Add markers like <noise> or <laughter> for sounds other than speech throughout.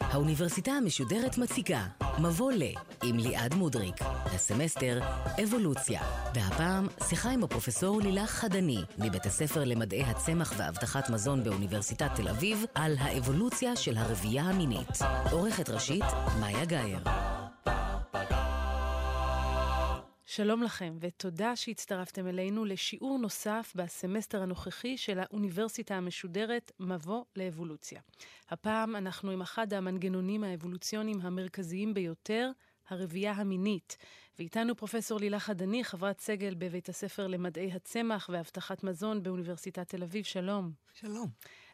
האוניברסיטה המשודרת מציגה מבוא ל עם ליעד מודריק. הסמסטר אבולוציה. והפעם שיחה עם הפרופסור לילך הדני מבית הספר למדעי הצמח ואבטחת מזון באוניברסיטת תל אביב על האבולוציה של הרבייה המינית. עורכת ראשית מאיה גאייר. שלום לכם, ותודה שהצטרפתם אלינו לשיעור נוסף בסמסטר הנוכחי של האוניברסיטה המשודרת מבוא לאבולוציה. הפעם אנחנו עם אחד המנגנונים האבולוציוניים המרכזיים ביותר, הרבייה המינית. ואיתנו פרופסור לילה חדני, חברת סגל בבית הספר למדעי הצמח והבטחת מזון באוניברסיטת תל אביב. שלום. שלום.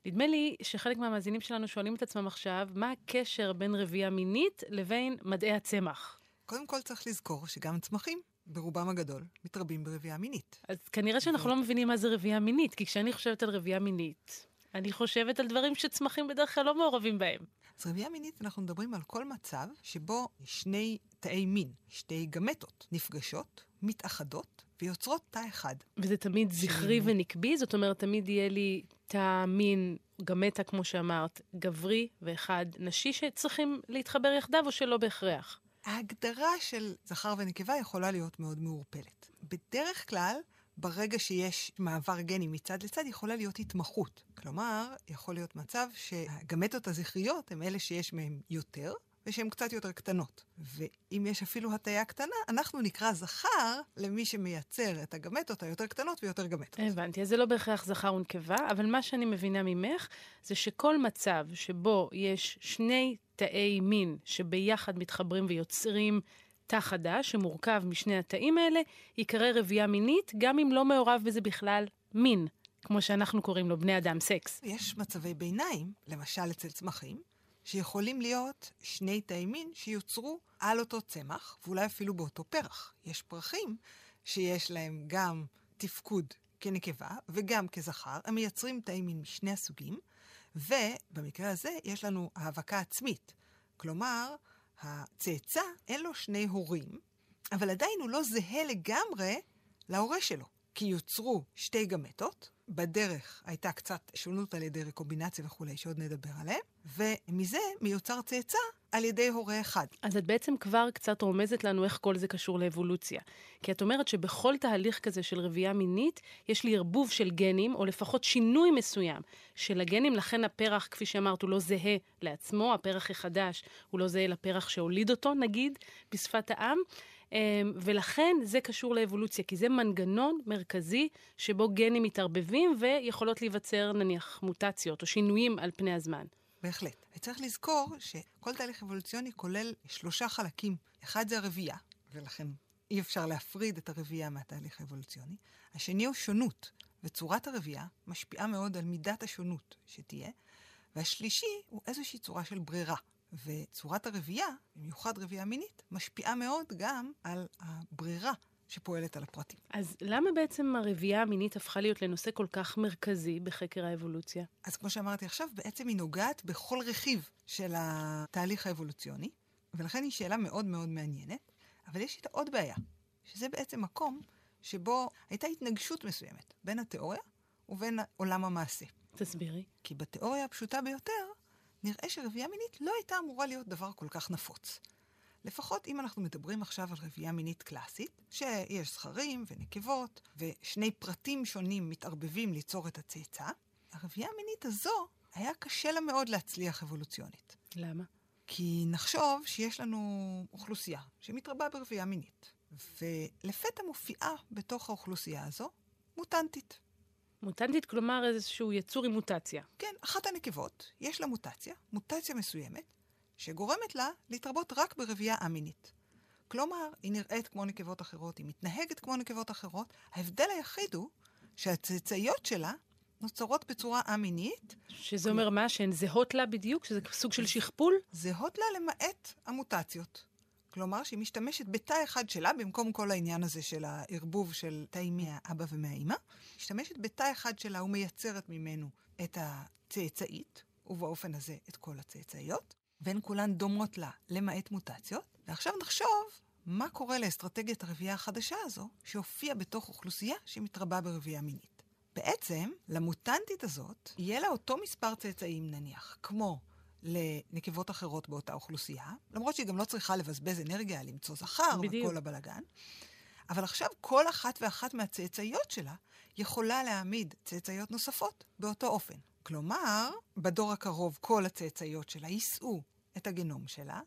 נדמה לי שחלק מהמאזינים שלנו שואלים את עצמם עכשיו, מה הקשר בין רבייה מינית לבין מדעי הצמח? קודם כל צריך לזכור שגם צמחים ברובם הגדול, מתרבים ברבייה מינית. אז כנראה שאנחנו ו... לא מבינים מה זה רבייה מינית, כי כשאני חושבת על רבייה מינית, אני חושבת על דברים שצמחים בדרך כלל לא מעורבים בהם. אז רבייה מינית, אנחנו מדברים על כל מצב שבו שני תאי מין, שתי גמטות, נפגשות, מתאחדות ויוצרות תא אחד. וזה תמיד זכרי ונקבי? זאת אומרת, תמיד יהיה לי תא מין, גמטה, כמו שאמרת, גברי ואחד נשי שצריכים להתחבר יחדיו או שלא בהכרח? ההגדרה של זכר ונקבה יכולה להיות מאוד מעורפלת. בדרך כלל, ברגע שיש מעבר גני מצד לצד, יכולה להיות התמחות. כלומר, יכול להיות מצב שהגמטות הזכריות הן אלה שיש מהן יותר, ושהן קצת יותר קטנות. ואם יש אפילו הטיה קטנה, אנחנו נקרא זכר למי שמייצר את הגמטות היותר קטנות ויותר גמטות. הבנתי, אז זה לא בהכרח זכר ונקבה, אבל מה שאני מבינה ממך, זה שכל מצב שבו יש שני תאי מין שביחד מתחברים ויוצרים תא חדש שמורכב משני התאים האלה, ייקרא רבייה מינית, גם אם לא מעורב בזה בכלל מין, כמו שאנחנו קוראים לו בני אדם, סקס. יש מצבי ביניים, למשל אצל צמחים, שיכולים להיות שני תאי מין שיוצרו על אותו צמח, ואולי אפילו באותו פרח. יש פרחים שיש להם גם תפקוד כנקבה וגם כזכר, הם מייצרים תאי מין משני הסוגים, ובמקרה הזה יש לנו האבקה עצמית. כלומר, הצאצא אין לו שני הורים, אבל עדיין הוא לא זהה לגמרי להורה שלו. כי יוצרו שתי גמטות, בדרך הייתה קצת שונות על ידי רקובינציה וכולי, שעוד נדבר עליהם, ומזה מיוצר צאצא על ידי הורה אחד. אז את בעצם כבר קצת רומזת לנו איך כל זה קשור לאבולוציה. כי את אומרת שבכל תהליך כזה של רבייה מינית, יש לי ערבוב של גנים, או לפחות שינוי מסוים של הגנים, לכן הפרח, כפי שאמרת, הוא לא זהה לעצמו, הפרח החדש הוא לא זהה לפרח שהוליד אותו, נגיד, בשפת העם. אמ, ולכן זה קשור לאבולוציה, כי זה מנגנון מרכזי שבו גנים מתערבבים ויכולות להיווצר נניח מוטציות או שינויים על פני הזמן. בהחלט. וצריך לזכור שכל תהליך אבולוציוני כולל שלושה חלקים. אחד זה הרבייה, ולכן אי אפשר להפריד את הרבייה מהתהליך האבולוציוני. השני הוא שונות, וצורת הרבייה משפיעה מאוד על מידת השונות שתהיה. והשלישי הוא איזושהי צורה של ברירה. וצורת הרבייה, במיוחד רבייה מינית, משפיעה מאוד גם על הברירה שפועלת על הפרטים. אז למה בעצם הרבייה המינית הפכה להיות לנושא כל כך מרכזי בחקר האבולוציה? אז כמו שאמרתי עכשיו, בעצם היא נוגעת בכל רכיב של התהליך האבולוציוני, ולכן היא שאלה מאוד מאוד מעניינת, אבל יש איתה עוד בעיה, שזה בעצם מקום שבו הייתה התנגשות מסוימת בין התיאוריה ובין עולם המעשה. תסבירי. כי בתיאוריה הפשוטה ביותר, נראה שרבייה מינית לא הייתה אמורה להיות דבר כל כך נפוץ. לפחות אם אנחנו מדברים עכשיו על רבייה מינית קלאסית, שיש זכרים ונקבות, ושני פרטים שונים מתערבבים ליצור את הצאצא, הרבייה המינית הזו, היה קשה לה מאוד להצליח אבולוציונית. למה? כי נחשוב שיש לנו אוכלוסייה שמתרבה ברבייה מינית, ולפתע מופיעה בתוך האוכלוסייה הזו מוטנטית. מוטנטית, כלומר איזשהו יצור עם מוטציה. כן, אחת הנקבות, יש לה מוטציה, מוטציה מסוימת, שגורמת לה להתרבות רק ברבייה א-מינית. כלומר, היא נראית כמו נקבות אחרות, היא מתנהגת כמו נקבות אחרות. ההבדל היחיד הוא שהצאצאיות שלה נוצרות בצורה א-מינית. שזה אומר מה? שהן זהות לה בדיוק? שזה סוג של שכפול? זהות לה למעט המוטציות. כלומר, שהיא משתמשת בתא אחד שלה, במקום כל העניין הזה של הערבוב של תאים מהאבא ומהאימא, משתמשת בתא אחד שלה ומייצרת ממנו את הצאצאית, ובאופן הזה את כל הצאצאיות, והן כולן דומות לה למעט מוטציות. ועכשיו נחשוב מה קורה לאסטרטגיית הרבייה החדשה הזו, שהופיעה בתוך אוכלוסייה שמתרבה ברבייה מינית. בעצם, למוטנטית הזאת, יהיה לה אותו מספר צאצאים נניח, כמו לנקבות אחרות באותה אוכלוסייה, למרות שהיא גם לא צריכה לבזבז אנרגיה למצוא זכר בדיוק. וכל הבלגן. אבל עכשיו כל אחת ואחת מהצאצאיות שלה יכולה להעמיד צאצאיות נוספות באותו אופן. כלומר, בדור הקרוב כל הצאצאיות שלה יישאו את הגנום שלה,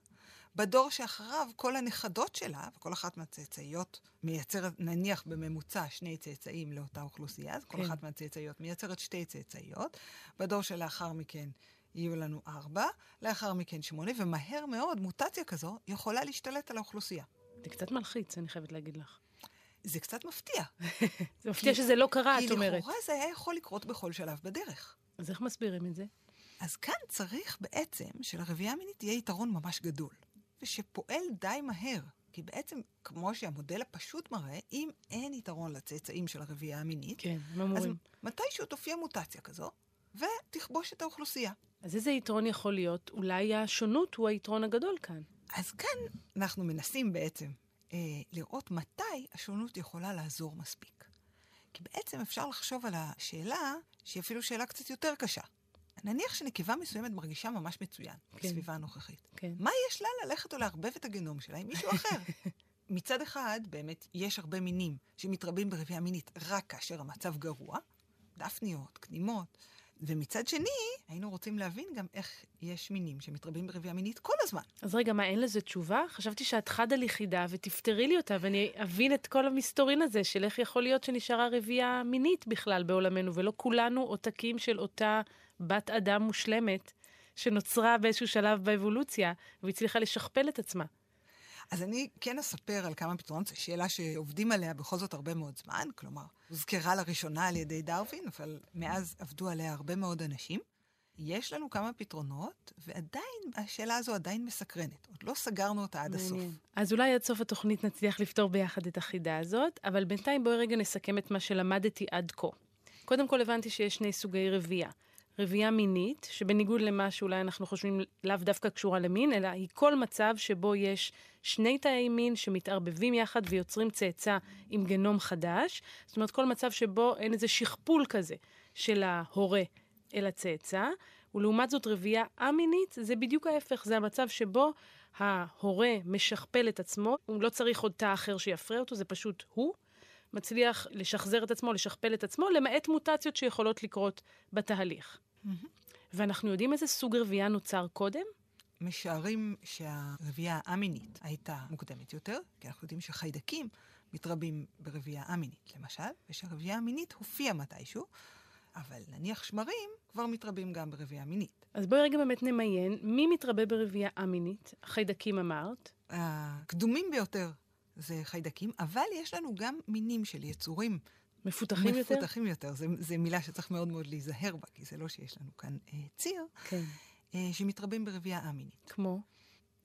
בדור שאחריו כל הנכדות שלה, וכל אחת מהצאצאיות מייצרת נניח בממוצע שני צאצאים לאותה אוכלוסייה, אז כל כן. אחת מהצאצאיות מייצרת שתי צאצאיות, בדור שלאחר מכן יהיו לנו ארבע, לאחר מכן שמונה, ומהר מאוד מוטציה כזו יכולה להשתלט על האוכלוסייה. זה קצת מלחיץ, אני חייבת להגיד לך. זה קצת מפתיע. <laughs> זה מפתיע שזה לא קרה, את כי אומרת. לכאורה זה היה יכול לקרות בכל שלב בדרך. אז איך מסבירים את זה? אז כאן צריך בעצם שלרבייה המינית יהיה יתרון ממש גדול, ושפועל די מהר. כי בעצם, כמו שהמודל הפשוט מראה, אם אין יתרון לצאצאים של הרבייה המינית, כן, הם אז. מתישהו תופיע מוטציה כזו, ותכבוש את האוכלוסייה. אז איזה יתרון יכול להיות? אולי השונות הוא היתרון הגדול כאן. אז כאן אנחנו מנסים בעצם אה, לראות מתי השונות יכולה לעזור מספיק. כי בעצם אפשר לחשוב על השאלה, שהיא אפילו שאלה קצת יותר קשה. נניח שנקבה מסוימת מרגישה ממש מצוין כן. בסביבה הנוכחית. כן. מה יש לה ללכת או לערבב את הגנום שלה עם מישהו אחר? <laughs> מצד אחד, באמת, יש הרבה מינים שמתרבים ברבייה מינית רק כאשר המצב גרוע, דפניות, קנימות, ומצד שני, היינו רוצים להבין גם איך יש מינים שמתרבים ברבייה מינית כל הזמן. אז רגע, מה, אין לזה תשובה? חשבתי שאת חד על יחידה ותפתרי לי אותה, ואני אבין את כל המסתורין הזה של איך יכול להיות שנשארה רבייה מינית בכלל בעולמנו, ולא כולנו עותקים של אותה בת אדם מושלמת שנוצרה באיזשהו שלב באבולוציה, והצליחה לשכפל את עצמה. אז אני כן אספר על כמה פתרונות, זו שאלה שעובדים עליה בכל זאת הרבה מאוד זמן, כלומר, הוזכרה לראשונה על ידי דרווין, אבל מאז עבדו עליה הרבה מאוד אנשים. יש לנו כמה פתרונות, ועדיין, השאלה הזו עדיין מסקרנת. עוד לא סגרנו אותה עד הסוף. מעניין. אז אולי עד סוף התוכנית נצליח לפתור ביחד את החידה הזאת, אבל בינתיים בואי רגע נסכם את מה שלמדתי עד כה. קודם כל הבנתי שיש שני סוגי רבייה. רבייה מינית, שבניגוד למה שאולי אנחנו חושבים לאו דווקא קשורה למין, אלא היא כל מצב שבו יש שני תאי מין שמתערבבים יחד ויוצרים צאצא עם גנום חדש. זאת אומרת, כל מצב שבו אין איזה שכפול כזה של ההורה אל הצאצא. ולעומת זאת, רבייה א-מינית זה בדיוק ההפך, זה המצב שבו ההורה משכפל את עצמו, הוא לא צריך עוד תא אחר שיפרה אותו, זה פשוט הוא. מצליח לשחזר את עצמו, לשכפל את עצמו, למעט מוטציות שיכולות לקרות בתהליך. ואנחנו יודעים איזה סוג רבייה נוצר קודם? משערים שהרבייה האמינית הייתה מוקדמת יותר, כי אנחנו יודעים שחיידקים מתרבים ברבייה אמינית, למשל, ושהרבייה המינית הופיעה מתישהו, אבל נניח שמרים כבר מתרבים גם ברבייה מינית. אז בואי רגע באמת נמיין, מי מתרבה ברבייה א-מינית? חיידקים אמרת. הקדומים ביותר זה חיידקים, אבל יש לנו גם מינים של יצורים מפותחים יותר? מפותחים יותר. זו מילה שצריך מאוד מאוד להיזהר בה, כי זה לא שיש לנו כאן אה, ציר, כן. אה, שמתרבים ברבייה א-מינית. כמו?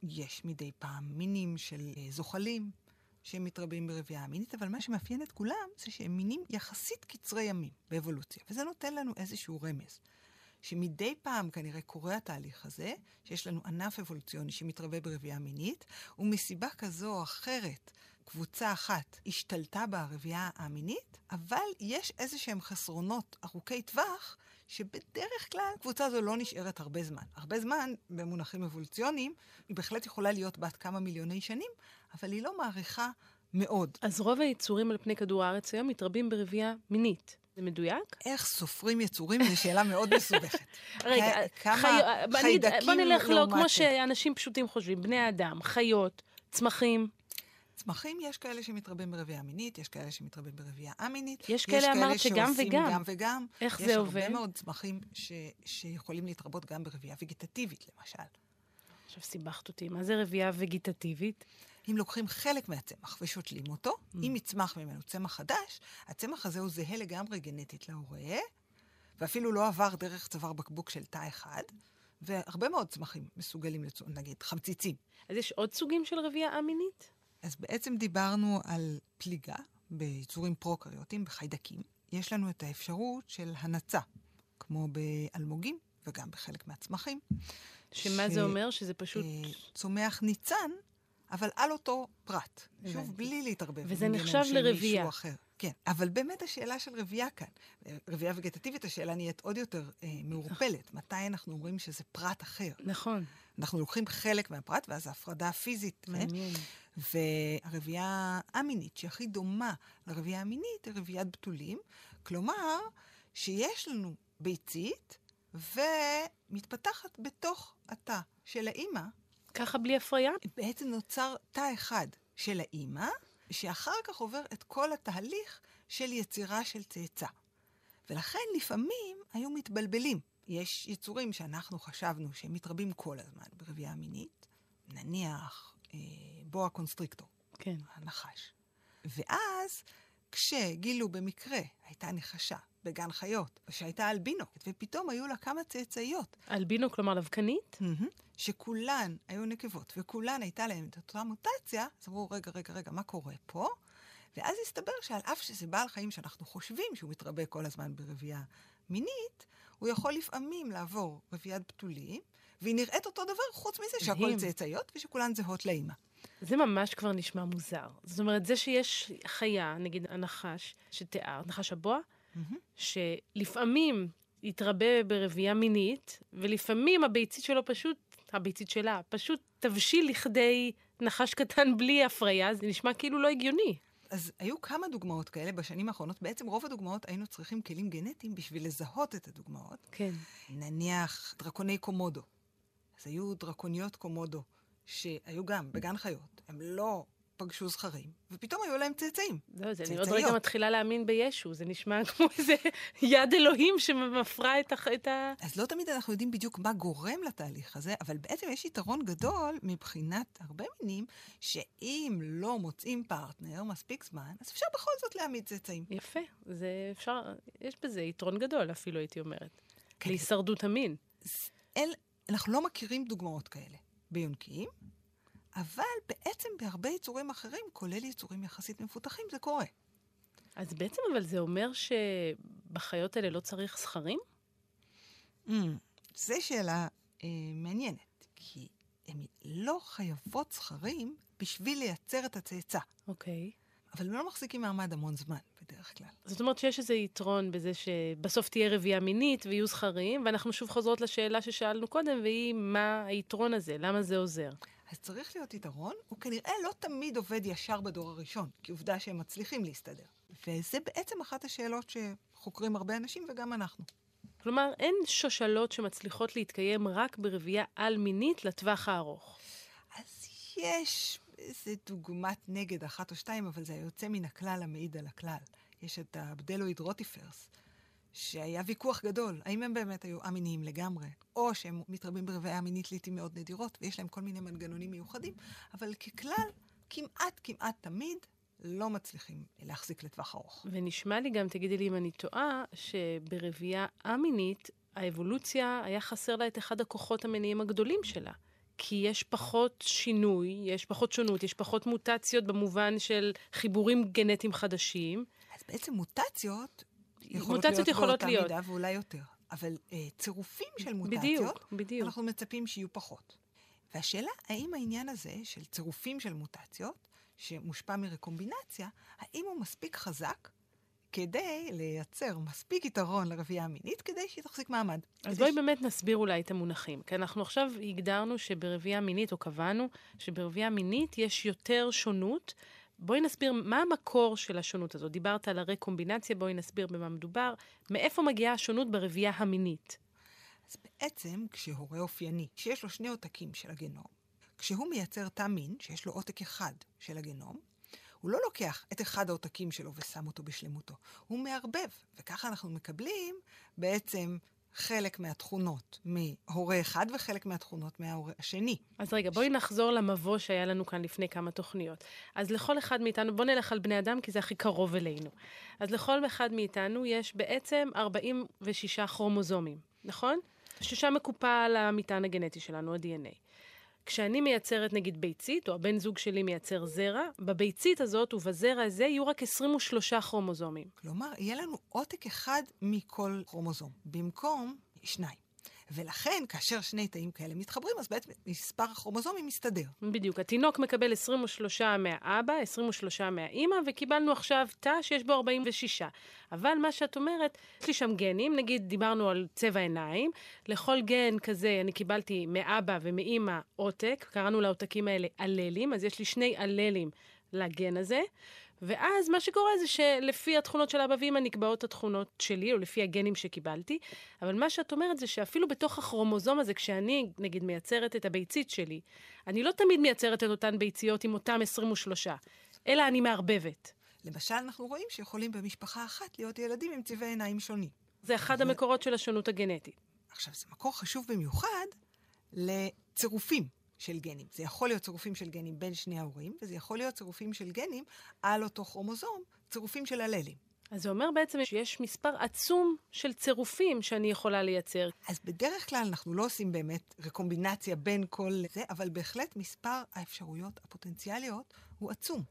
יש מדי פעם מינים של אה, זוחלים שמתרבים ברבייה המינית, אבל מה שמאפיין את כולם זה שהם מינים יחסית קצרי ימים באבולוציה, וזה נותן לנו איזשהו רמז. שמדי פעם כנראה קורה התהליך הזה, שיש לנו ענף אבולוציוני שמתרבה ברבייה מינית, ומסיבה כזו או אחרת, קבוצה אחת השתלטה ברבייה המינית, אבל יש איזה שהם חסרונות ארוכי טווח, שבדרך כלל הקבוצה הזו לא נשארת הרבה זמן. הרבה זמן, במונחים אבולוציוניים, היא בהחלט יכולה להיות בת כמה מיליוני שנים, אבל היא לא מעריכה מאוד. אז רוב היצורים על פני כדור הארץ היום מתרבים ברבייה מינית. זה מדויק? איך סופרים יצורים זו שאלה מאוד מסובכת. <laughs> רגע, כמה חיידקים בוא נלך לא כמו שאנשים פשוטים חושבים, בני אדם, חיות, צמחים. צמחים, יש כאלה שמתרבים ברבייה מינית, יש כאלה שמתרבים ברבייה א-מינית. יש כאלה, אמרת, שגם וגם. גם וגם. איך יש זה עובד? הרבה מאוד צמחים ש... שיכולים להתרבות גם ברבייה וגיטטיבית, למשל. עכשיו סיבכת אותי, מה זה רבייה וגיטטיבית? אם לוקחים חלק מהצמח ושותלים אותו, Mm. אם יצמח ממנו צמח חדש, הצמח הזה הוא זהה לגמרי גנטית להורה, ואפילו לא עבר דרך צוואר בקבוק של תא אחד, והרבה מאוד צמחים מסוגלים, לצ... נגיד, חמציצים. אז יש עוד סוגים של רבייה א-מינית? אז בעצם דיברנו על פליגה ביצורים פרוקריוטיים, בחיידקים. יש לנו את האפשרות של הנצה, כמו באלמוגים וגם בחלק מהצמחים. שמה ש- זה אומר? שזה פשוט... אה, צומח ניצן אבל על אותו פרט. שוב, בלי להתערבב. וזה נחשב לרבייה. כן, אבל באמת השאלה של רבייה כאן, רבייה וגטטיבית, השאלה נהיית עוד יותר אה, מעורפלת. מתי אנחנו אומרים שזה פרט אחר? נכון, אנחנו לוקחים חלק מהפרט, ואז ההפרדה הפיזית. כן? מעניין. והרבייה המינית, שהיא הכי דומה לרבייה המינית, היא רביית בתולים. כלומר, שיש לנו ביצית ומתפתחת בתוך התא של האימא. ככה בלי הפריה? בעצם נוצר תא אחד של האימא, שאחר כך עובר את כל התהליך של יצירה של צאצא. ולכן לפעמים היו מתבלבלים. יש יצורים שאנחנו חשבנו שהם מתרבים כל הזמן ברבייה המינית, נניח אה, בוע קונסטריקטור, כן. הנחש. ואז, כשגילו במקרה, הייתה נחשה בגן חיות, שהייתה אלבינוקת, ופתאום היו לה כמה צאצאיות, אלבינו, כלומר לבקנית? שכולן היו נקבות, וכולן הייתה להן את אותה מוטציה, אז אמרו, רגע, רגע, רגע, מה קורה פה? ואז הסתבר שעל אף שזה בעל חיים שאנחנו חושבים שהוא מתרבה כל הזמן ברבייה מינית, הוא יכול לפעמים לעבור רביית בתולים, והיא נראית אותו דבר, חוץ מזה שהכל. צאצאיות ושכולן זהות לאימא. זה ממש כבר נשמע מוזר. זאת אומרת, זה שיש חיה, נגיד הנחש שתיארת, נחש הבוע, שלפעמים יתרבה ברבייה מינית, ולפעמים הביצית שלו פשוט, הביצית שלה, פשוט תבשיל לכדי נחש קטן בלי הפריה, זה נשמע כאילו לא הגיוני. אז היו כמה דוגמאות כאלה בשנים האחרונות. בעצם רוב הדוגמאות היינו צריכים כלים גנטיים בשביל לזהות את הדוגמאות. כן. נניח דרקוני קומודו. אז היו דרקוניות קומודו, שהיו גם בגן חיות, הם לא פגשו זכרים, ופתאום היו להם צאצאים. לא, זה אני עוד. רגע מתחילה להאמין בישו, זה נשמע <laughs> כמו איזה יד אלוהים שמפרה את, הח... את ה... אז לא תמיד אנחנו יודעים בדיוק מה גורם לתהליך הזה, אבל בעצם יש יתרון גדול מבחינת הרבה מינים, שאם לא מוצאים פרטנר מספיק זמן, אז אפשר בכל זאת להעמיד צאצאים. יפה, זה אפשר, יש בזה יתרון גדול אפילו, הייתי אומרת. כן. להישרדות המין. אל, אנחנו לא מכירים דוגמאות כאלה ביונקים, אבל בעצם בהרבה יצורים אחרים, כולל יצורים יחסית מפותחים, זה קורה. אז בעצם אבל זה אומר שבחיות האלה לא צריך זכרים? Mm, זו שאלה אה, מעניינת, כי הן לא חייבות זכרים בשביל לייצר את הצאצא, אוקיי. אבל הם לא מחזיקים מעמד המון זמן, בדרך כלל. זאת אומרת שיש איזה יתרון בזה שבסוף תהיה רבייה מינית ויהיו זכרים, ואנחנו שוב חוזרות לשאלה ששאלנו קודם, והיא מה היתרון הזה, למה זה עוזר. אז צריך להיות יתרון, הוא כנראה לא תמיד עובד ישר בדור הראשון, כי עובדה שהם מצליחים להסתדר. וזה בעצם אחת השאלות שחוקרים הרבה אנשים וגם אנחנו. כלומר, אין שושלות שמצליחות להתקיים רק ברבייה על-מינית לטווח הארוך. אז יש איזה דוגמת נגד אחת או שתיים, אבל זה היוצא מן הכלל המעיד על הכלל. יש את הבדלואיד רוטיפרס, שהיה ויכוח גדול, האם הם באמת היו א-מיניים לגמרי, או שהם מתרבים ברבייה מינית לעיתים מאוד נדירות, ויש להם כל מיני מנגנונים מיוחדים, אבל ככלל, כמעט כמעט תמיד לא מצליחים להחזיק לטווח ארוך. ונשמע לי גם, תגידי לי אם אני טועה, שברבייה א-מינית, האבולוציה, היה חסר לה את אחד הכוחות המניעים הגדולים שלה. כי יש פחות שינוי, יש פחות שונות, יש פחות מוטציות במובן של חיבורים גנטיים חדשים. אז בעצם מוטציות יכולות מוטציות להיות יכולות באותה להיות. מידה ואולי יותר. אבל אה, צירופים של מוטציות, בדיוק, בדיוק. אנחנו מצפים שיהיו פחות. והשאלה, האם העניין הזה של צירופים של מוטציות, שמושפע מרקומבינציה, האם הוא מספיק חזק כדי לייצר מספיק יתרון לרבייה המינית כדי שהיא תחזיק מעמד? אז בואי ש- באמת נסביר אולי את המונחים. כי אנחנו עכשיו הגדרנו שברבייה מינית, או קבענו, שברבייה מינית יש יותר שונות. בואי נסביר מה המקור של השונות הזאת. דיברת על הרקומבינציה, בואי נסביר במה מדובר. מאיפה מגיעה השונות ברבייה המינית? אז בעצם, כשהורה אופייני, שיש לו שני עותקים של הגנום, כשהוא מייצר תא מין, שיש לו עותק אחד של הגנום, הוא לא לוקח את אחד העותקים שלו ושם אותו בשלמותו, הוא מערבב, וככה אנחנו מקבלים בעצם חלק מהתכונות מהורה אחד וחלק מהתכונות מההורה השני. אז רגע, בואי נחזור למבוא שהיה לנו כאן לפני כמה תוכניות. אז לכל אחד מאיתנו, בואו נלך על בני אדם, כי זה הכי קרוב אלינו. אז לכל אחד מאיתנו יש בעצם 46 כרומוזומים, נכון? ששם מקופל המטען הגנטי שלנו, ה-DNA. כשאני מייצרת נגיד ביצית, או הבן זוג שלי מייצר זרע, בביצית הזאת ובזרע הזה יהיו רק 23 כרומוזומים. כלומר, יהיה לנו עותק אחד מכל כרומוזום, במקום שניים. ולכן, כאשר שני תאים כאלה מתחברים, אז בעצם מספר הכרומוזומים מסתדר. בדיוק. התינוק מקבל 23 מהאבא, 23 מהאימא, וקיבלנו עכשיו תא שיש בו 46. אבל מה שאת אומרת, יש לי שם גנים, נגיד דיברנו על צבע עיניים, לכל גן כזה אני קיבלתי מאבא ומאימא עותק, קראנו לעותקים האלה אללים, אז יש לי שני אללים לגן הזה. ואז מה שקורה זה שלפי התכונות של אבא ואמא נקבעות התכונות שלי, או לפי הגנים שקיבלתי. אבל מה שאת אומרת זה שאפילו בתוך הכרומוזום הזה, כשאני, נגיד, מייצרת את הביצית שלי, אני לא תמיד מייצרת את אותן ביציות עם אותם 23, אלא אני מערבבת. למשל, אנחנו רואים שיכולים במשפחה אחת להיות ילדים עם צבעי עיניים שונים. זה אחד ו... המקורות של השונות הגנטית. עכשיו, זה מקור חשוב במיוחד לצירופים. של גנים. זה יכול להיות צירופים של גנים בין שני ההורים, וזה יכול להיות צירופים של גנים על אותו כרומוזום, צירופים של הללים. אז זה אומר בעצם שיש מספר עצום של צירופים שאני יכולה לייצר. אז בדרך כלל אנחנו לא עושים באמת רקומבינציה בין כל זה, אבל בהחלט מספר האפשרויות הפוטנציאליות הוא עצום.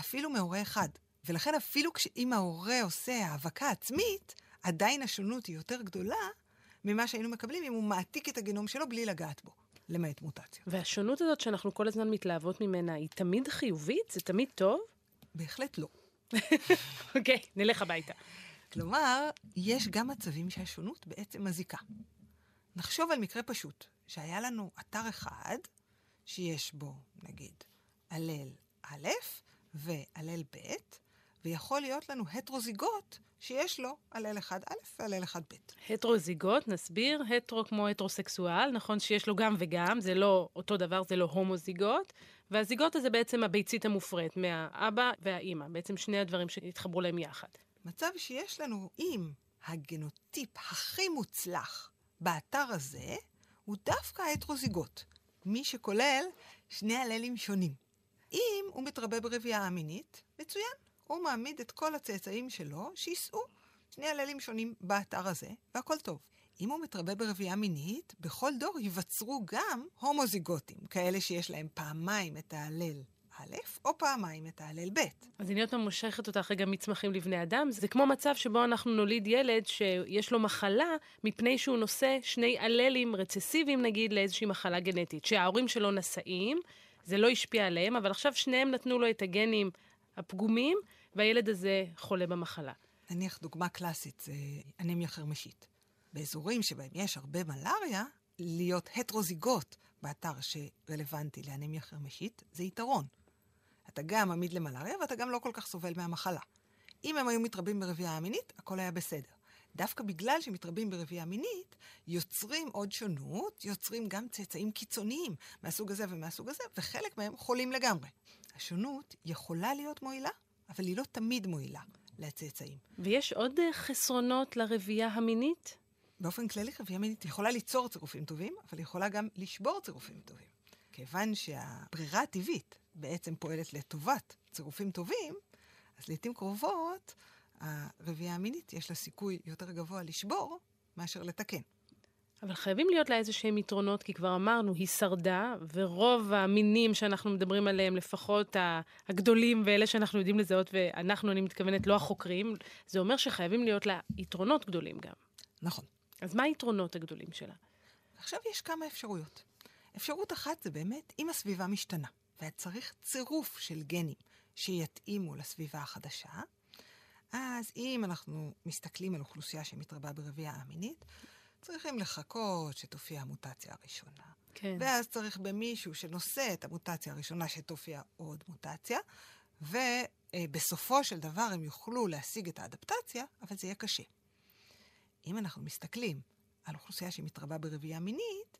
אפילו מהורה אחד. ולכן אפילו אם ההורה עושה האבקה עצמית, עדיין השונות היא יותר גדולה ממה שהיינו מקבלים אם הוא מעתיק את הגנום שלו בלי לגעת בו. למעט מוטציה. והשונות הזאת שאנחנו כל הזמן מתלהבות ממנה, היא תמיד חיובית? זה תמיד טוב? בהחלט לא. <laughs> אוקיי, okay, נלך הביתה. כלומר, יש גם מצבים שהשונות בעצם מזיקה. נחשוב על מקרה פשוט, שהיה לנו אתר אחד, שיש בו, נגיד, הלל א' והלל ב', ויכול להיות לנו הטרוזיגוט שיש לו הלל אחד א' והלל אחד ב'. הטרוזיגוט, נסביר, הטרו כמו הטרוסקסואל, נכון שיש לו גם וגם, זה לא אותו דבר, זה לא הומוזיגוט, והזיגוט הזה בעצם הביצית המופרית מהאבא והאימא, בעצם שני הדברים שהתחברו להם יחד. מצב שיש לנו, אם הגנוטיפ הכי מוצלח באתר הזה, הוא דווקא ההטרוזיגוט, מי שכולל שני הללים שונים. אם הוא מתרבה ברבייה המינית, מצוין. הוא מעמיד את כל הצאצאים שלו שיישאו שני הללים שונים באתר הזה, והכל טוב. אם הוא מתרבה ברבייה מינית, בכל דור ייווצרו גם הומוזיגוטים, כאלה שיש להם פעמיים את ההלל א', או פעמיים את ההלל ב'. אז אני עוד פעם מושכת אותך רגע מצמחים לבני אדם. זה כמו מצב שבו אנחנו נוליד ילד שיש לו מחלה מפני שהוא נושא שני אללים רצסיביים, נגיד, לאיזושהי מחלה גנטית. שההורים שלו נשאים, זה לא השפיע עליהם, אבל עכשיו שניהם נתנו לו את הגנים הפגומים, והילד הזה חולה במחלה. נניח דוגמה קלאסית זה אנמיה חרמשית. באזורים שבהם יש הרבה מלאריה, להיות הטרוזיגוט באתר שרלוונטי לאנמיה חרמשית, זה יתרון. אתה גם עמיד למלאריה ואתה גם לא כל כך סובל מהמחלה. אם הם היו מתרבים ברבייה המינית, הכל היה בסדר. דווקא בגלל שמתרבים ברבייה מינית, יוצרים עוד שונות, יוצרים גם צאצאים קיצוניים מהסוג הזה ומהסוג הזה, וחלק מהם חולים לגמרי. השונות יכולה להיות מועילה, אבל היא לא תמיד מועילה לצאצאים. ויש עוד אה, חסרונות לרבייה המינית? באופן כללי, רבייה מינית יכולה ליצור צירופים טובים, אבל היא יכולה גם לשבור צירופים טובים. כיוון שהברירה הטבעית בעצם פועלת לטובת צירופים טובים, אז לעיתים קרובות הרבייה המינית יש לה סיכוי יותר גבוה לשבור מאשר לתקן. אבל חייבים להיות לה איזה שהם יתרונות, כי כבר אמרנו, היא שרדה, ורוב המינים שאנחנו מדברים עליהם, לפחות הגדולים ואלה שאנחנו יודעים לזהות, ואנחנו, אני מתכוונת, לא החוקרים, זה אומר שחייבים להיות לה יתרונות גדולים גם. נכון. אז מה היתרונות הגדולים שלה? עכשיו יש כמה אפשרויות. אפשרות אחת זה באמת, אם הסביבה משתנה, ואת צריך צירוף של גנים שיתאימו לסביבה החדשה, אז אם אנחנו מסתכלים על אוכלוסייה שמתרבה ברבייה המינית, צריכים לחכות שתופיע המוטציה הראשונה. כן. ואז צריך במישהו שנושא את המוטציה הראשונה שתופיע עוד מוטציה, ובסופו של דבר הם יוכלו להשיג את האדפטציה, אבל זה יהיה קשה. אם אנחנו מסתכלים על אוכלוסייה שמתרבה ברבייה מינית,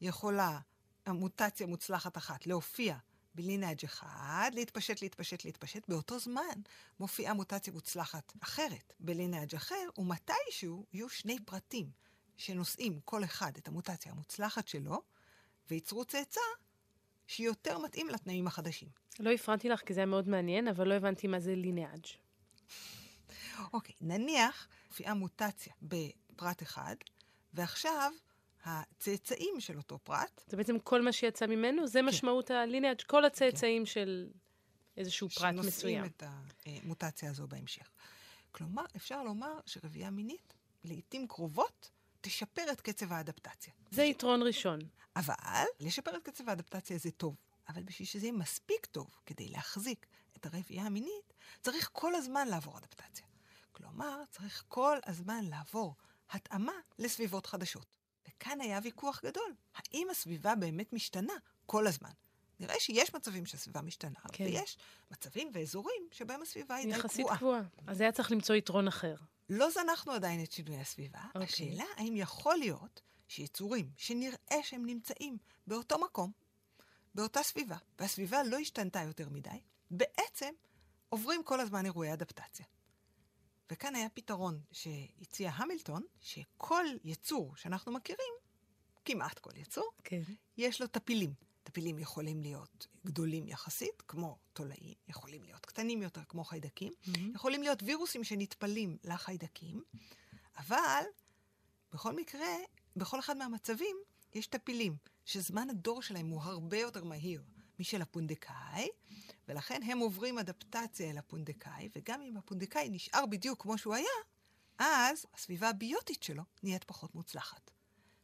יכולה המוטציה מוצלחת אחת להופיע בלינאג' אחד, להתפשט, להתפשט, להתפשט. באותו זמן מופיעה מוטציה מוצלחת אחרת בלינאג' אחר, ומתישהו יהיו שני פרטים שנושאים כל אחד את המוטציה המוצלחת שלו, וייצרו צאצא שיותר מתאים לתנאים החדשים. לא הפרעתי לך כי זה היה מאוד מעניין, אבל לא הבנתי מה זה לינאג'. אוקיי, נניח מופיעה מוטציה בפרט אחד, ועכשיו הצאצאים של אותו פרט... זה בעצם כל מה שיצא ממנו? זה כן. משמעות הלינאג', כל הצאצאים כן. של איזשהו פרט מסוים. שנושאים את המוטציה הזו בהמשך. כלומר, אפשר לומר שרבייה מינית לעיתים קרובות תשפר את קצב האדפטציה. זה יתרון ראשון. אבל לשפר את קצב האדפטציה זה טוב. אבל בשביל שזה יהיה מספיק טוב כדי להחזיק את הרבייה המינית, צריך כל הזמן לעבור אדפטציה. כלומר, צריך כל הזמן לעבור התאמה לסביבות חדשות. וכאן היה ויכוח גדול. האם הסביבה באמת משתנה כל הזמן? נראה שיש מצבים שהסביבה משתנה, כן. ויש מצבים ואזורים שבהם הסביבה היא די קבועה. יחסית קבועה. אז היה צריך למצוא יתרון אחר. לא זנחנו עדיין את שינוי הסביבה. Okay. אוקיי. השאלה האם יכול להיות שיצורים שנראה שהם נמצאים באותו מקום, באותה סביבה, והסביבה לא השתנתה יותר מדי, בעצם עוברים כל הזמן אירועי אדפטציה. וכאן היה פתרון שהציע המילטון, שכל יצור שאנחנו מכירים, כמעט כל יצור, כן. יש לו טפילים. טפילים יכולים להיות גדולים יחסית, כמו תולעים, יכולים להיות קטנים יותר, כמו חיידקים, mm-hmm. יכולים להיות וירוסים שנטפלים לחיידקים, אבל בכל מקרה, בכל אחד מהמצבים יש טפילים, שזמן הדור שלהם הוא הרבה יותר מהיר משל הפונדקאי, ולכן הם עוברים אדפטציה אל הפונדקאי, וגם אם הפונדקאי נשאר בדיוק כמו שהוא היה, אז הסביבה הביוטית שלו נהיית פחות מוצלחת.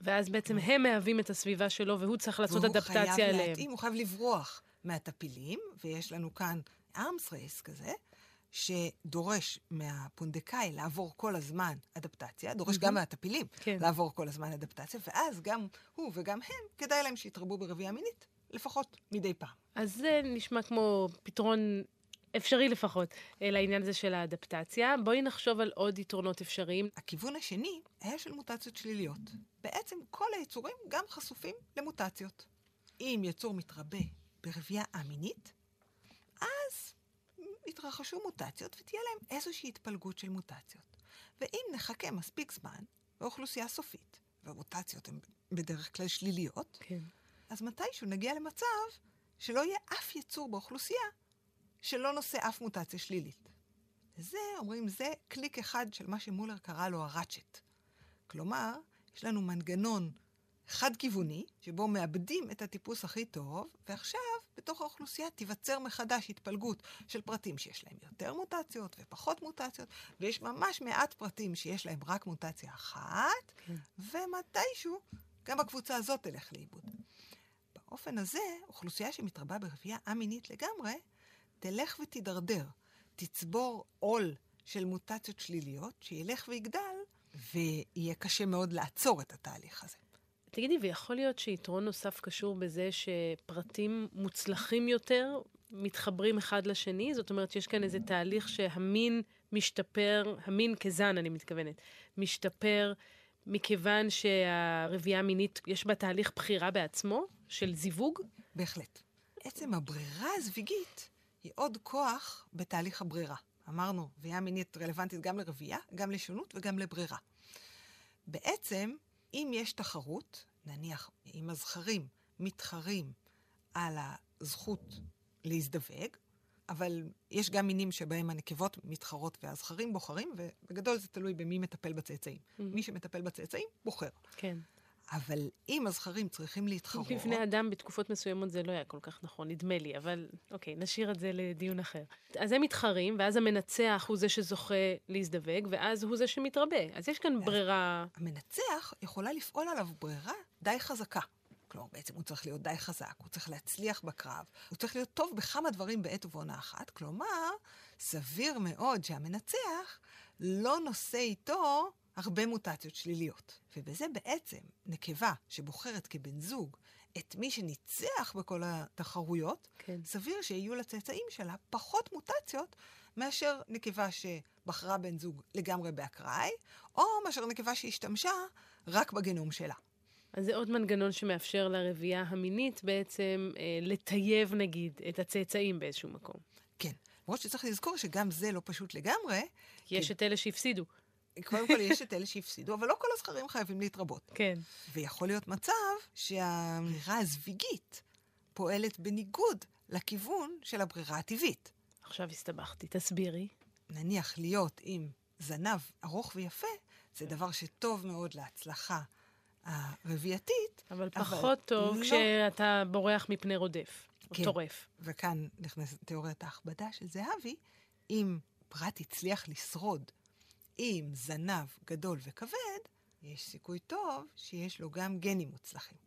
ואז בעצם הם מהווים את הסביבה שלו, והוא צריך לעשות אדפטציה אליהם. והוא חייב להתאים, הוא חייב לברוח מהטפילים, ויש לנו כאן ארמס רייס כזה, שדורש מהפונדקאי לעבור כל הזמן אדפטציה, דורש mm-hmm. גם מהטפילים כן. לעבור כל הזמן אדפטציה, ואז גם הוא וגם הם, כדאי להם שיתרבו ברבייה מינית, לפחות מדי פעם. אז זה נשמע כמו פתרון אפשרי לפחות אה, לעניין הזה של האדפטציה. בואי נחשוב על עוד יתרונות אפשריים. הכיוון השני היה של מוטציות שליליות. בעצם כל היצורים גם חשופים למוטציות. אם יצור מתרבה ברבייה א-מינית, אז יתרחשו מוטציות ותהיה להם איזושהי התפלגות של מוטציות. ואם נחכה מספיק זמן, באוכלוסייה סופית, והמוטציות הן בדרך כלל שליליות, כן. אז מתישהו נגיע למצב שלא יהיה אף יצור באוכלוסייה שלא נושא אף מוטציה שלילית. וזה, אומרים, זה קליק אחד של מה שמולר קרא לו הראצ'ט. כלומר, יש לנו מנגנון חד-כיווני, שבו מאבדים את הטיפוס הכי טוב, ועכשיו, בתוך האוכלוסייה תיווצר מחדש התפלגות של פרטים שיש להם יותר מוטציות ופחות מוטציות, ויש ממש מעט פרטים שיש להם רק מוטציה אחת, כן. ומתישהו גם הקבוצה הזאת תלך לאיבוד. באופן הזה, אוכלוסייה שמתרבה ברבייה א-מינית לגמרי, תלך ותידרדר, תצבור עול של מוטציות שליליות, שילך ויגדל, ויהיה קשה מאוד לעצור את התהליך הזה. תגידי, ויכול להיות שיתרון נוסף קשור בזה שפרטים מוצלחים יותר מתחברים אחד לשני? זאת אומרת, יש כאן איזה תהליך שהמין משתפר, המין כזן, אני מתכוונת, משתפר מכיוון שהרבייה המינית, יש בה תהליך בחירה בעצמו, של זיווג? בהחלט. עצם הברירה הזוויגית היא עוד כוח בתהליך הברירה. אמרנו, רבייה מינית רלוונטית גם לרבייה, גם לשונות וגם לברירה. בעצם, אם יש תחרות, נניח אם הזכרים מתחרים על הזכות להזדווג, אבל יש גם מינים שבהם הנקבות מתחרות והזכרים בוחרים, ובגדול זה תלוי במי מטפל בצאצאים. Mm-hmm. מי שמטפל בצאצאים, בוחר. כן. אבל אם הזכרים צריכים להתחרות... בבני אדם בתקופות מסוימות זה לא היה כל כך נכון, נדמה לי, אבל אוקיי, נשאיר את זה לדיון אחר. אז הם מתחרים, ואז המנצח הוא זה שזוכה להזדווג, ואז הוא זה שמתרבה. אז יש כאן ברירה... המנצח יכולה לפעול עליו ברירה די חזקה. כלומר, בעצם הוא צריך להיות די חזק, הוא צריך להצליח בקרב, הוא צריך להיות טוב בכמה דברים בעת ובעונה אחת. כלומר, סביר מאוד שהמנצח לא נושא איתו הרבה מוטציות שליליות. ובזה בעצם נקבה שבוחרת כבן זוג את מי שניצח בכל התחרויות, כן. סביר שיהיו לצאצאים שלה פחות מוטציות מאשר נקבה שבחרה בן זוג לגמרי באקראי, או מאשר נקבה שהשתמשה רק בגנום שלה. אז זה עוד מנגנון שמאפשר לרבייה המינית בעצם אה, לטייב, נגיד, את הצאצאים באיזשהו מקום. כן. למרות שצריך לזכור שגם זה לא פשוט לגמרי. יש כי... את אלה שהפסידו. קודם כל יש את אלה שהפסידו, אבל לא כל הזכרים חייבים להתרבות. כן. ויכול להיות מצב שהברירה הזוויגית פועלת בניגוד לכיוון של הברירה הטבעית. עכשיו הסתבכתי, תסבירי. נניח להיות עם זנב ארוך ויפה, זה דבר שטוב מאוד להצלחה הרבייתית. אבל פחות אבל טוב לא... כשאתה בורח מפני רודף, כן. או טורף. וכאן נכנסת תיאוריית ההכבדה של זהבי, אם פרט הצליח לשרוד עם זנב גדול וכבד, יש סיכוי טוב שיש לו גם גנים מוצלחים.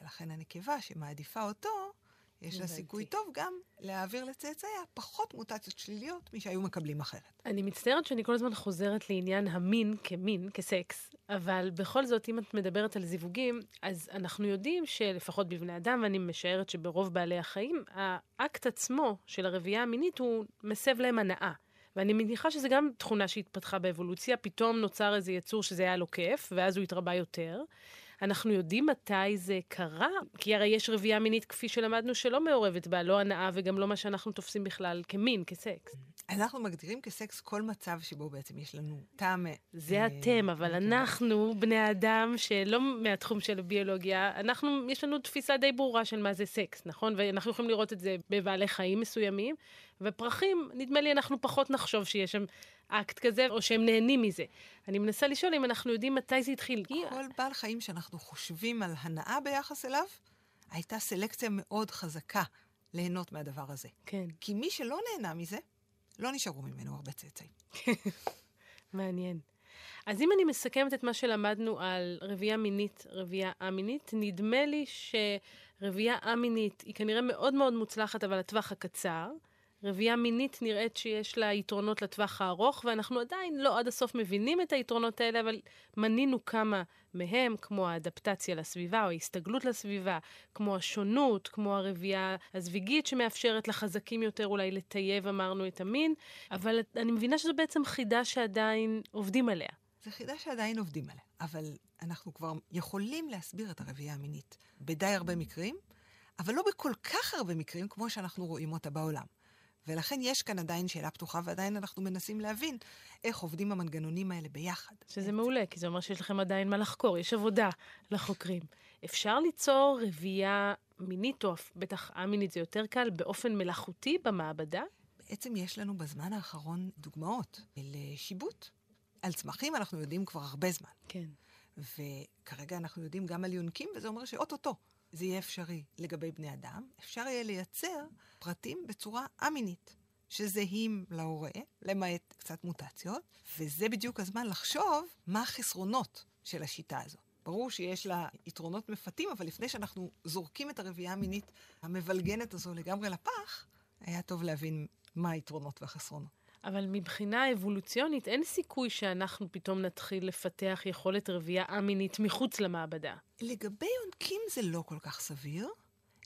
ולכן הנקבה שמעדיפה אותו, יש לה סיכוי טוב גם להעביר לצאצאיה פחות מוטציות שליליות משהיו מקבלים אחרת. אני מצטערת שאני כל הזמן חוזרת לעניין המין כמין, כסקס, אבל בכל זאת, אם את מדברת על זיווגים, אז אנחנו יודעים שלפחות בבני אדם, ואני משערת שברוב בעלי החיים, האקט עצמו של הרבייה המינית הוא מסב להם הנאה. ואני מניחה שזו גם תכונה שהתפתחה באבולוציה, פתאום נוצר איזה יצור שזה היה לו כיף, ואז הוא התרבה יותר. אנחנו יודעים מתי זה קרה? כי הרי יש רבייה מינית, כפי שלמדנו, שלא מעורבת בה, לא הנאה וגם לא מה שאנחנו תופסים בכלל כמין, כסקס. אנחנו מגדירים כסקס כל מצב שבו בעצם יש לנו טעם... זה אה, אתם, אבל אנחנו, בני האדם, שלא מהתחום של הביולוגיה, אנחנו, יש לנו תפיסה די ברורה של מה זה סקס, נכון? ואנחנו יכולים לראות את זה בבעלי חיים מסוימים, ופרחים, נדמה לי אנחנו פחות נחשוב שיש שם אקט כזה, או שהם נהנים מזה. אני מנסה לשאול אם אנחנו יודעים מתי זה התחיל. כל בעל חיים שאנחנו חושבים על הנאה ביחס אליו, הייתה סלקציה מאוד חזקה ליהנות מהדבר הזה. כן. כי מי שלא נהנה מזה, לא נשארו ממנו הרבה צאצאים. <laughs> מעניין. אז אם אני מסכמת את מה שלמדנו על רבייה מינית, רבייה א-מינית, נדמה לי שרבייה א-מינית היא כנראה מאוד מאוד מוצלחת, אבל לטווח הקצר. רבייה מינית נראית שיש לה יתרונות לטווח הארוך, ואנחנו עדיין לא עד הסוף מבינים את היתרונות האלה, אבל מנינו כמה מהם, כמו האדפטציה לסביבה או ההסתגלות לסביבה, כמו השונות, כמו הרבייה הזוויגית שמאפשרת לחזקים יותר אולי לטייב, אמרנו, את המין, אבל אני מבינה שזו בעצם חידה שעדיין עובדים עליה. זו חידה שעדיין עובדים עליה, אבל אנחנו כבר יכולים להסביר את הרבייה המינית בדי הרבה מקרים, אבל לא בכל כך הרבה מקרים כמו שאנחנו רואים אותה בעולם. ולכן יש כאן עדיין שאלה פתוחה, ועדיין אנחנו מנסים להבין איך עובדים המנגנונים האלה ביחד. שזה מעולה, כי זה אומר שיש לכם עדיין מה לחקור, יש עבודה לחוקרים. אפשר ליצור רבייה מינית, או בטח א-מינית זה יותר קל, באופן מלאכותי במעבדה? בעצם יש לנו בזמן האחרון דוגמאות לשיבוט. על צמחים אנחנו יודעים כבר הרבה זמן. כן. וכרגע אנחנו יודעים גם על יונקים, וזה אומר שאו-טו-טו זה יהיה אפשרי לגבי בני אדם, אפשר יהיה לייצר פרטים בצורה א-מינית, שזהים להורה, למעט קצת מוטציות, וזה בדיוק הזמן לחשוב מה החסרונות של השיטה הזו. ברור שיש לה יתרונות מפתים, אבל לפני שאנחנו זורקים את הרבייה המינית המבלגנת הזו לגמרי לפח, היה טוב להבין מה היתרונות והחסרונות. אבל מבחינה אבולוציונית אין סיכוי שאנחנו פתאום נתחיל לפתח יכולת רבייה א-מינית מחוץ למעבדה. לגבי יונקים זה לא כל כך סביר.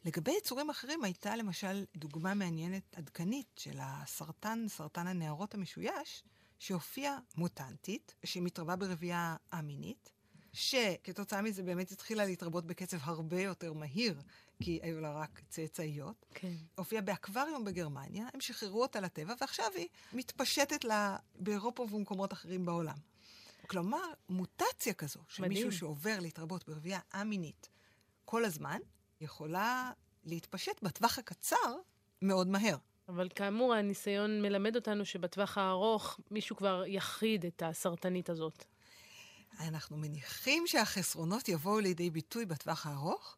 לגבי יצורים אחרים הייתה למשל דוגמה מעניינת עדכנית של הסרטן, סרטן הנערות המשויש, שהופיעה מוטנטית, שמתרבה ברבייה א-מינית, שכתוצאה מזה באמת התחילה להתרבות בקצב הרבה יותר מהיר, כי היו לה רק צאצאיות. כן. הופיעה באקווריום בגרמניה, הם שחררו אותה לטבע, ועכשיו היא מתפשטת לה באירופה ובמקומות אחרים בעולם. כלומר, מוטציה כזו, של מדהים. מישהו שעובר להתרבות ברבייה א-מינית כל הזמן, יכולה להתפשט בטווח הקצר מאוד מהר. אבל כאמור, הניסיון מלמד אותנו שבטווח הארוך מישהו כבר יכחיד את הסרטנית הזאת. אנחנו מניחים שהחסרונות יבואו לידי ביטוי בטווח הארוך,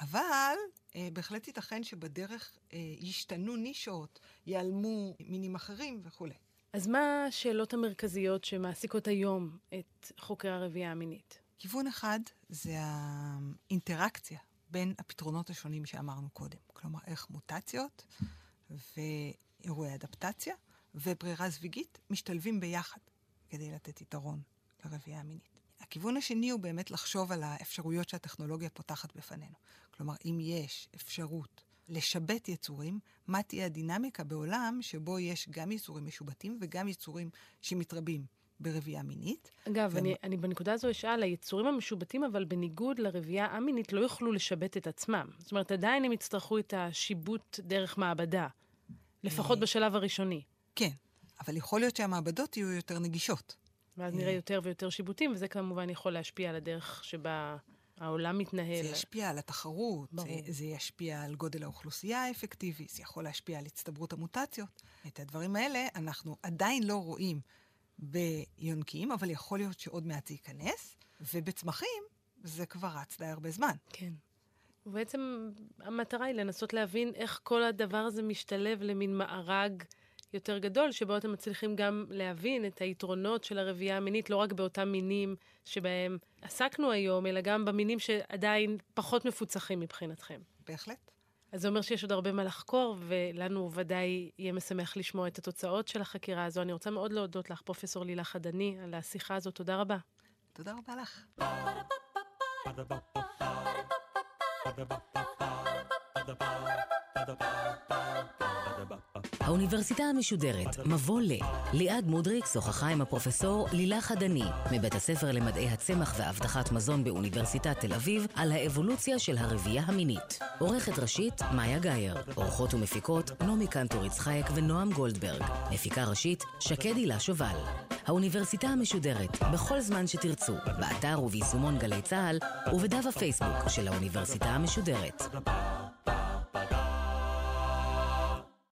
אבל אה, בהחלט ייתכן שבדרך אה, ישתנו נישות, ייעלמו מינים אחרים וכולי. אז מה השאלות המרכזיות שמעסיקות היום את חוקרי הרבייה המינית? כיוון אחד זה האינטראקציה בין הפתרונות השונים שאמרנו קודם. כלומר, איך מוטציות ואירועי אדפטציה וברירה זוויגית משתלבים ביחד כדי לתת יתרון לרבייה המינית. הכיוון השני הוא באמת לחשוב על האפשרויות שהטכנולוגיה פותחת בפנינו. כלומר, אם יש אפשרות לשבת יצורים, מה תהיה הדינמיקה בעולם שבו יש גם יצורים משובטים וגם יצורים שמתרבים ברבייה מינית. אגב, ו... אני, אני בנקודה הזו אשאל, היצורים המשובטים, אבל בניגוד לרבייה המינית, לא יוכלו לשבת את עצמם. זאת אומרת, עדיין הם יצטרכו את השיבוט דרך מעבדה, לפחות אה, בשלב הראשוני. כן, אבל יכול להיות שהמעבדות יהיו יותר נגישות. ואז נראה יותר ויותר שיבוטים, וזה כמובן יכול להשפיע על הדרך שבה העולם מתנהל. זה ישפיע על התחרות, ברור. זה ישפיע על גודל האוכלוסייה האפקטיבי, זה יכול להשפיע על הצטברות המוטציות. את הדברים האלה אנחנו עדיין לא רואים ביונקים, אבל יכול להיות שעוד מעט זה ייכנס, ובצמחים זה כבר רץ די הרבה זמן. כן. ובעצם המטרה היא לנסות להבין איך כל הדבר הזה משתלב למין מארג יותר גדול, שבו אתם מצליחים גם להבין את היתרונות של הרבייה המינית, לא רק באותם מינים שבהם עסקנו היום, אלא גם במינים שעדיין פחות מפוצחים מבחינתכם. בהחלט. אז זה אומר שיש עוד הרבה מה לחקור, ולנו ודאי יהיה משמח לשמוע את התוצאות של החקירה הזו. אני רוצה מאוד להודות לך, פרופ' לילה חדני, על השיחה הזו. תודה רבה. תודה רבה לך. האוניברסיטה המשודרת, מבוא ל. ליעד מודריק שוחחה עם הפרופסור לילך חדני, מבית הספר למדעי הצמח והבטחת מזון באוניברסיטת תל אביב, על האבולוציה של הרבייה המינית. עורכת ראשית, מאיה גאייר. עורכות ומפיקות, נעמי קנטור יצחייק ונועם גולדברג. מפיקה ראשית, שקד הילה שובל. האוניברסיטה המשודרת, בכל זמן שתרצו, באתר וביישומון גלי צה"ל, ובדף הפייסבוק של האוניברסיטה המשודרת.